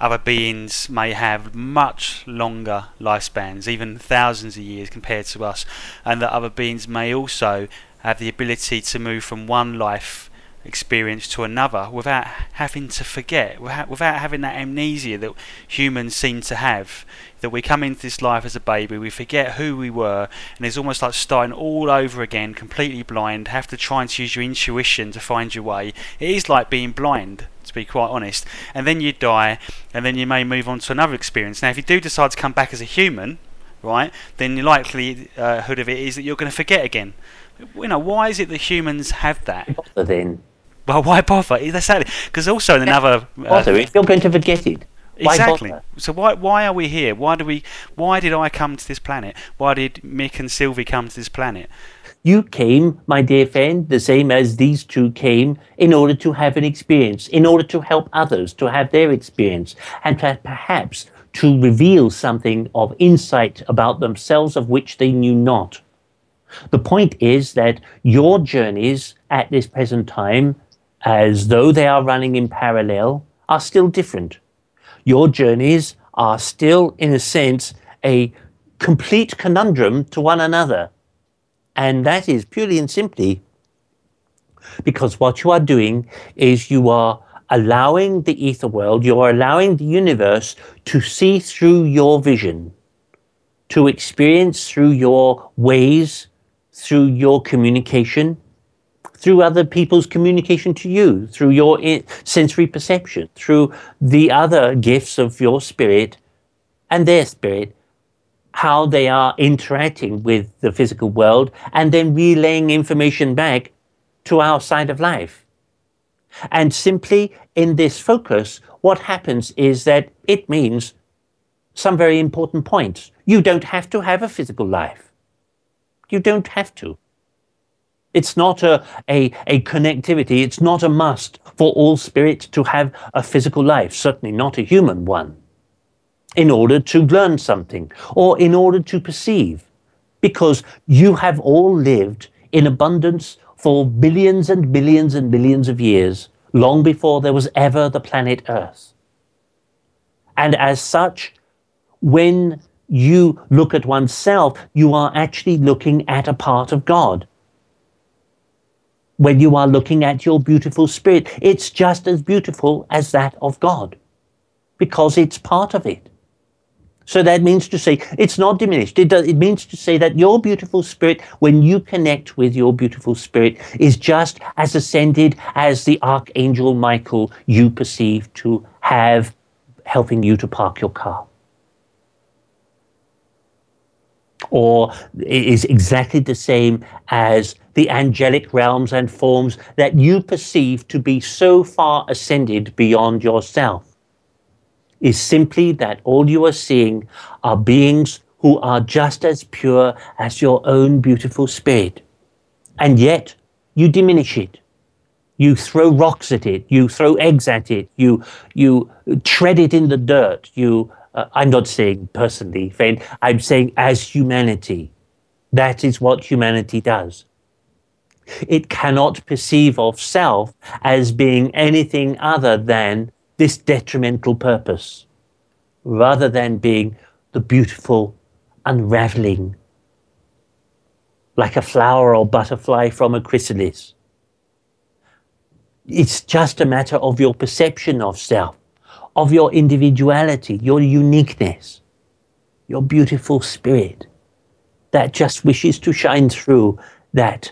S1: other beings may have much longer lifespans, even thousands of years compared to us, and that other beings may also have the ability to move from one life experience to another without having to forget, without, without having that amnesia that humans seem to have. That we come into this life as a baby, we forget who we were, and it's almost like starting all over again, completely blind, have to try and use your intuition to find your way. It is like being blind, to be quite honest. And then you die, and then you may move on to another experience. Now, if you do decide to come back as a human, right, then the likelihood uh, of it is that you're going to forget again. You know, why is it that humans have that?
S2: Then
S1: well, [LAUGHS] why bother? Exactly, because also in another.
S2: Uh, if you're going to forget it. Why
S1: exactly.
S2: Bother?
S1: So why why are we here? Why do we? Why did I come to this planet? Why did Mick and Sylvie come to this planet?
S2: You came, my dear friend, the same as these two came, in order to have an experience, in order to help others to have their experience, and perhaps to reveal something of insight about themselves of which they knew not. The point is that your journeys at this present time as though they are running in parallel, are still different. Your journeys are still, in a sense, a complete conundrum to one another. And that is purely and simply because what you are doing is you are allowing the ether world, you are allowing the universe to see through your vision, to experience through your ways, through your communication, through other people's communication to you, through your sensory perception, through the other gifts of your spirit and their spirit, how they are interacting with the physical world, and then relaying information back to our side of life. And simply in this focus, what happens is that it means some very important points. You don't have to have a physical life. You don't have to. It's not a, a, a connectivity, it's not a must for all spirits to have a physical life, certainly not a human one, in order to learn something or in order to perceive. Because you have all lived in abundance for billions and billions and billions of years, long before there was ever the planet Earth. And as such, when you look at oneself, you are actually looking at a part of God when you are looking at your beautiful spirit, it's just as beautiful as that of God because it's part of it. So that means to say it's not diminished. It, does, it means to say that your beautiful spirit, when you connect with your beautiful spirit, is just as ascended as the archangel Michael you perceive to have helping you to park your car. Or is exactly the same as the angelic realms and forms that you perceive to be so far ascended beyond yourself is simply that all you are seeing are beings who are just as pure as your own beautiful spirit. And yet you diminish it. You throw rocks at it. You throw eggs at it. You, you tread it in the dirt. You, uh, I'm not saying personally, Fane, I'm saying as humanity. That is what humanity does. It cannot perceive of self as being anything other than this detrimental purpose, rather than being the beautiful unraveling, like a flower or butterfly from a chrysalis. It's just a matter of your perception of self, of your individuality, your uniqueness, your beautiful spirit that just wishes to shine through that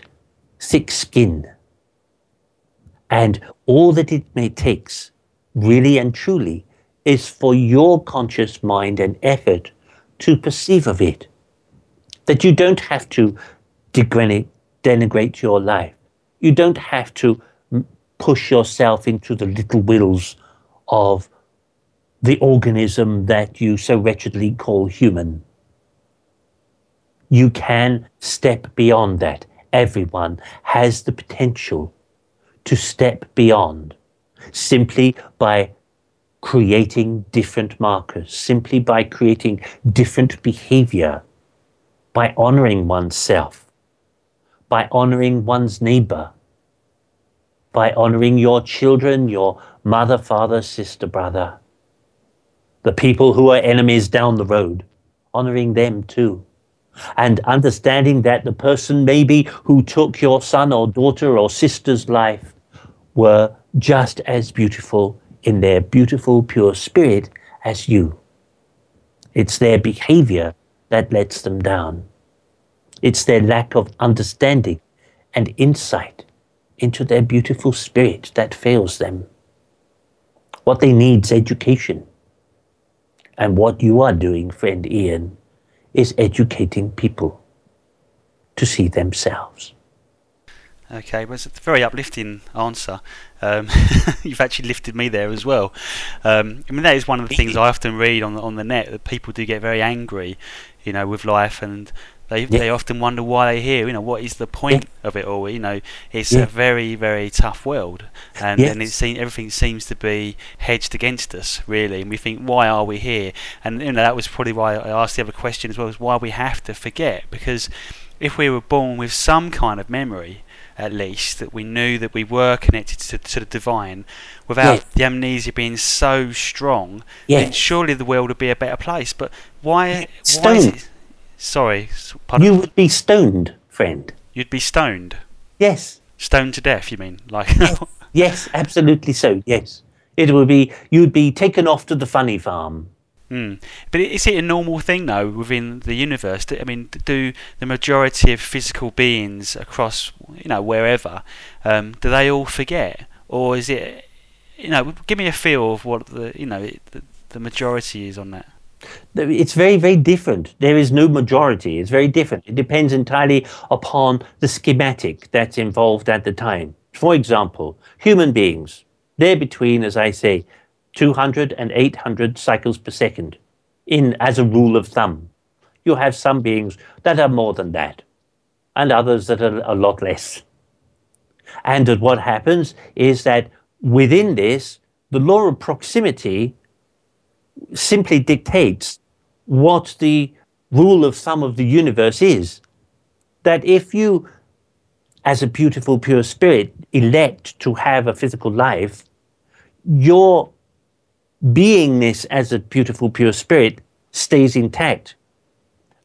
S2: thick skin. And all that it may takes, really and truly, is for your conscious mind and effort to perceive of it. That you don't have to denigrate, denigrate your life. You don't have to push yourself into the little wills of the organism that you so wretchedly call human. You can step beyond that. Everyone has the potential to step beyond simply by creating different markers, simply by creating different behavior, by honoring oneself, by honoring one's neighbor, by honoring your children, your mother, father, sister, brother, the people who are enemies down the road, honoring them too. And understanding that the person maybe who took your son or daughter or sister's life were just as beautiful in their beautiful, pure spirit as you. It's their behavior that lets them down. It's their lack of understanding and insight into their beautiful spirit that fails them. What they need is education. And what you are doing, friend Ian, is educating people to see themselves.
S1: Okay, well, it's a very uplifting answer. Um, [LAUGHS] you've actually lifted me there as well. Um, I mean, that is one of the things I often read on the, on the net that people do get very angry, you know, with life, and they yeah. they often wonder why they're here. You know, what is the point yeah. of it all? You know, it's yeah. a very very tough world, and yes. and it seems everything seems to be hedged against us really, and we think why are we here? And you know that was probably why I asked the other question as well, is why we have to forget because if we were born with some kind of memory at least that we knew that we were connected to, to the divine without yes. the amnesia being so strong yes. then surely the world would be a better place but why, why is it sorry
S2: pardon? you would be stoned friend
S1: you'd be stoned
S2: yes
S1: stoned to death you mean like [LAUGHS]
S2: yes, yes absolutely so yes it would be you'd be taken off to the funny farm
S1: Mm. But is it a normal thing though within the universe? I mean, do the majority of physical beings across, you know, wherever, um, do they all forget, or is it, you know, give me a feel of what the, you know, the, the majority is on that.
S2: It's very, very different. There is no majority. It's very different. It depends entirely upon the schematic that's involved at the time. For example, human beings, they're between, as I say, 200 and 800 cycles per second in as a rule of thumb. You have some beings that are more than that and others that are a lot less. And what happens is that within this, the law of proximity simply dictates what the rule of thumb of the universe is. That if you, as a beautiful, pure spirit, elect to have a physical life, your beingness as a beautiful, pure spirit stays intact.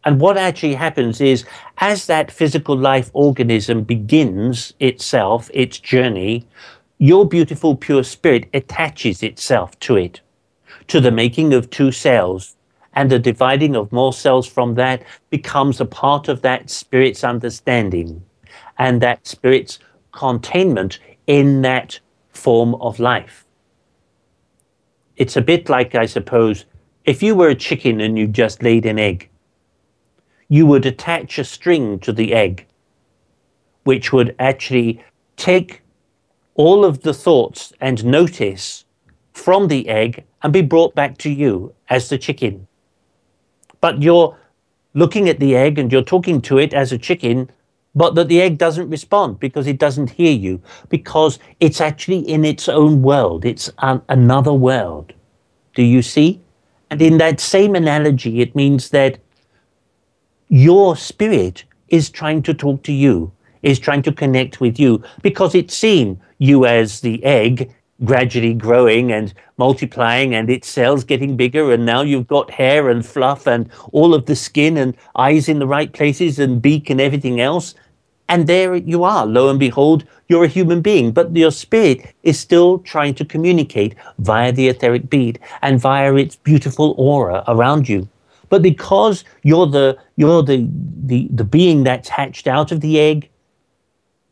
S2: And what actually happens is, as that physical life organism begins itself, its journey, your beautiful, pure spirit attaches itself to it, to the making of two cells. And the dividing of more cells from that becomes a part of that spirit's understanding and that spirit's containment in that form of life it's a bit like, I suppose, if you were a chicken and you just laid an egg, you would attach a string to the egg, which would actually take all of the thoughts and notice from the egg and be brought back to you as the chicken. But you're looking at the egg and you're talking to it as a chicken but that the egg doesn't respond because it doesn't hear you, because it's actually in its own world. It's an, another world. Do you see? And in that same analogy, it means that your spirit is trying to talk to you, is trying to connect with you, because it's seen you as the egg gradually growing and multiplying and its cells getting bigger and now you've got hair and fluff and all of the skin and eyes in the right places and beak and everything else. And there you are. Lo and behold you're a human being but your spirit is still trying to communicate via the etheric bead and via its beautiful aura around you. But because you're the you're the the, the being that's hatched out of the egg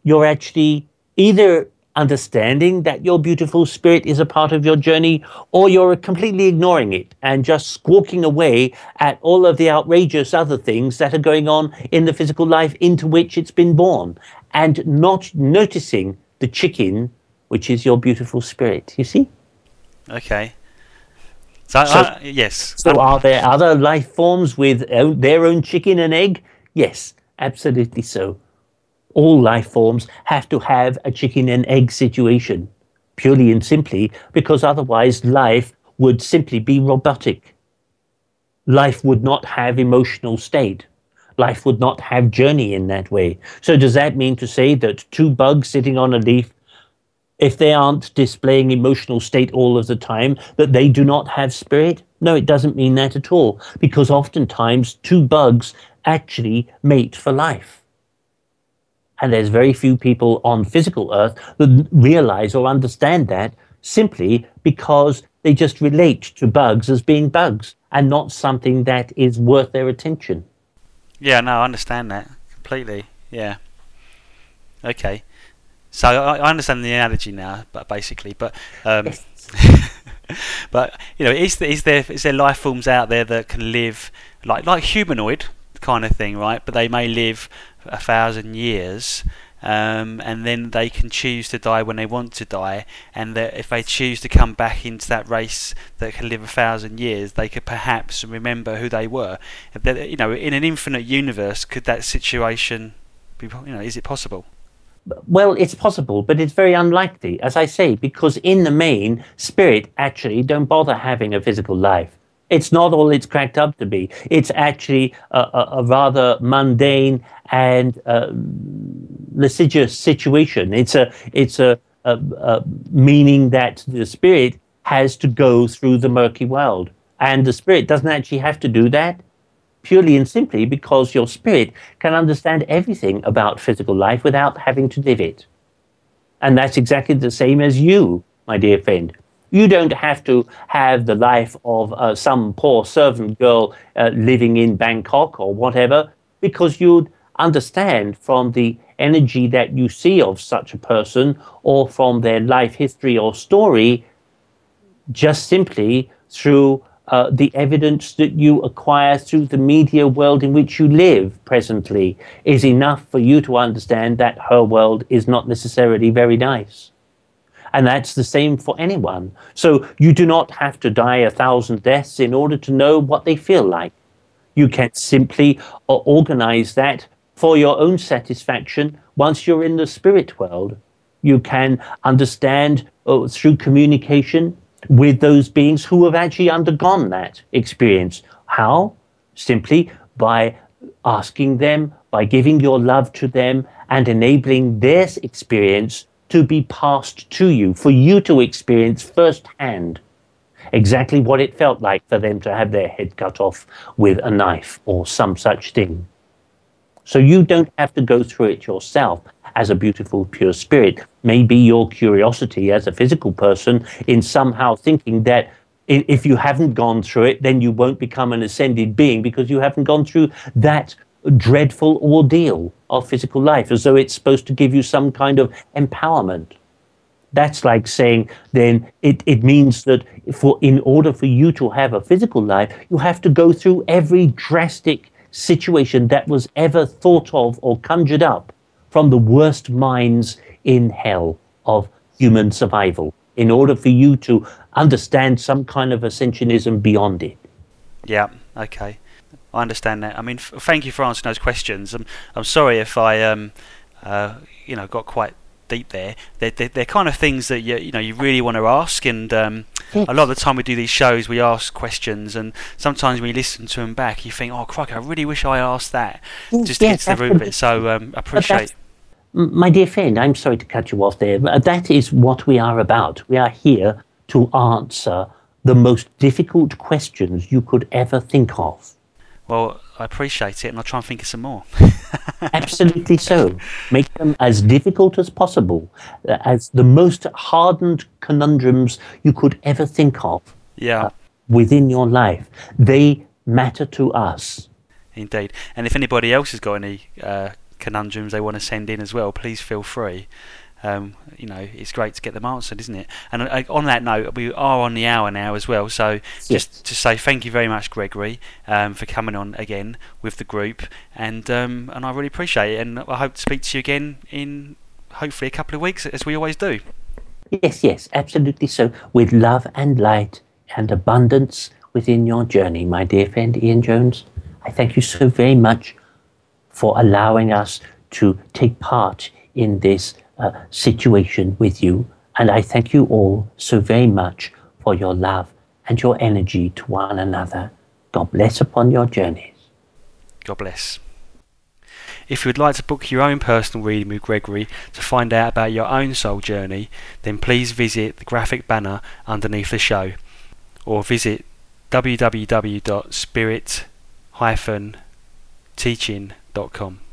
S2: you're actually either understanding that your beautiful spirit is a part of your journey, or you're completely ignoring it and just squawking away at all of the outrageous other things that are going on in the physical life into which it's been born, and not noticing the chicken, which is your beautiful spirit. You see?
S1: Okay. So,
S2: So-
S1: uh, yes.
S2: So, are there other life forms with own, their own chicken and egg? Yes, absolutely so. All life forms have to have a chicken and egg situation, purely and simply because otherwise life would simply be robotic. Life would not have emotional state. Life would not have journey in that way. So, does that mean to say that two bugs sitting on a leaf if they aren't displaying emotional state all of the time, that they do not have spirit? No, it doesn't mean that at all, because oftentimes two bugs actually mate for life. And there's very few people on physical Earth that realize or understand that simply because they just relate to bugs as being bugs and not something that is worth their attention.
S1: Yeah, no, I understand that completely. Yeah. Okay. So I, I understand the analogy now, but basically, but um, [LAUGHS] but you know, is there, is there is there life forms out there that can live like like humanoid kind of thing, right? But they may live a thousand years. Um, and then they can choose to die when they want to die, and that if they choose to come back into that race that can live a thousand years, they could perhaps remember who they were. You know, in an infinite universe, could that situation be? You know, is it possible?
S2: Well, it's possible, but it's very unlikely, as I say, because in the main, spirit actually don't bother having a physical life. It's not all it's cracked up to be. It's actually a, a, a rather mundane and uh, litigious situation. It's a it's a, a, a meaning that the spirit has to go through the murky world, and the spirit doesn't actually have to do that purely and simply because your spirit can understand everything about physical life without having to live it. And that's exactly the same as you, my dear friend. You don't have to have the life of uh, some poor servant girl uh, living in Bangkok or whatever, because you'd understand from the energy that you see of such a person or from their life history or story just simply through uh, the evidence that you acquire through the media world in which you live presently is enough for you to understand that her world is not necessarily very nice. And that's the same for anyone. So you do not have to die a thousand deaths in order to know what they feel like. You can simply uh, organize that for your own satisfaction once you're in the spirit world. You can understand uh, through communication with those beings who have actually undergone that experience. How? Simply by asking them, by giving your love to them, and enabling their experience to be passed to you, for you to experience firsthand exactly what it felt like for them to have their head cut off with a knife or some such thing. So you don't have to go through it yourself as a beautiful, pure spirit. Maybe your curiosity as a physical person in somehow thinking that if you haven't gone through it, then you won't become an ascended being because you haven't gone through that dreadful ordeal of physical life, as though it's supposed to give you some kind of empowerment. That's like saying then it, it means that for in order for you to have a physical life, you have to go through every drastic situation that was ever thought of or conjured up from the worst minds in hell of human survival in order for you to understand some kind of ascensionism beyond it.
S1: Yeah. Okay. I understand that. I mean, f- thank you for answering those questions. I'm I'm sorry if I um uh you know got quite deep there. They're, they're, they're kind of things that you you know you really want to ask, and um, a lot of the time we do these shows, we ask questions, and sometimes when you listen to them back, you think, oh, crikey, I really wish I asked that, just to
S2: yes,
S1: get to the root of it. So um, I appreciate.
S2: My dear friend, I'm sorry to cut you off there. but That is what we are about. We are here to answer the most difficult questions you could ever think of.
S1: Well, I appreciate it, and I'll try and think of some more. [LAUGHS]
S2: Absolutely so. Make them as difficult as possible, uh, as the most hardened conundrums you could ever think of
S1: yeah.
S2: within your life. They matter to us.
S1: Indeed. And if anybody else has got any uh, conundrums they want to send in as well, please feel free. Um, you know, it's great to get them answered, isn't it? And uh, on that note, we are on the hour now as well. So
S2: Yes.
S1: just to say thank you very much, Gregory, um, for coming on again with the group, and um, and I really appreciate it. And I hope to speak to you again in hopefully a couple of weeks, as we always do.
S2: Yes, yes, absolutely so. With love and light and abundance within your journey, my dear friend Ian Jones. I thank you so very much for allowing us to take part in this uh, situation with you. And I thank you all so very much for your love and your energy to one another. God bless upon your journeys.
S1: God bless. If you would like to book your own personal reading with Gregory to find out about your own soul journey, then please visit the graphic banner underneath the show or visit www.spirit-teaching.com.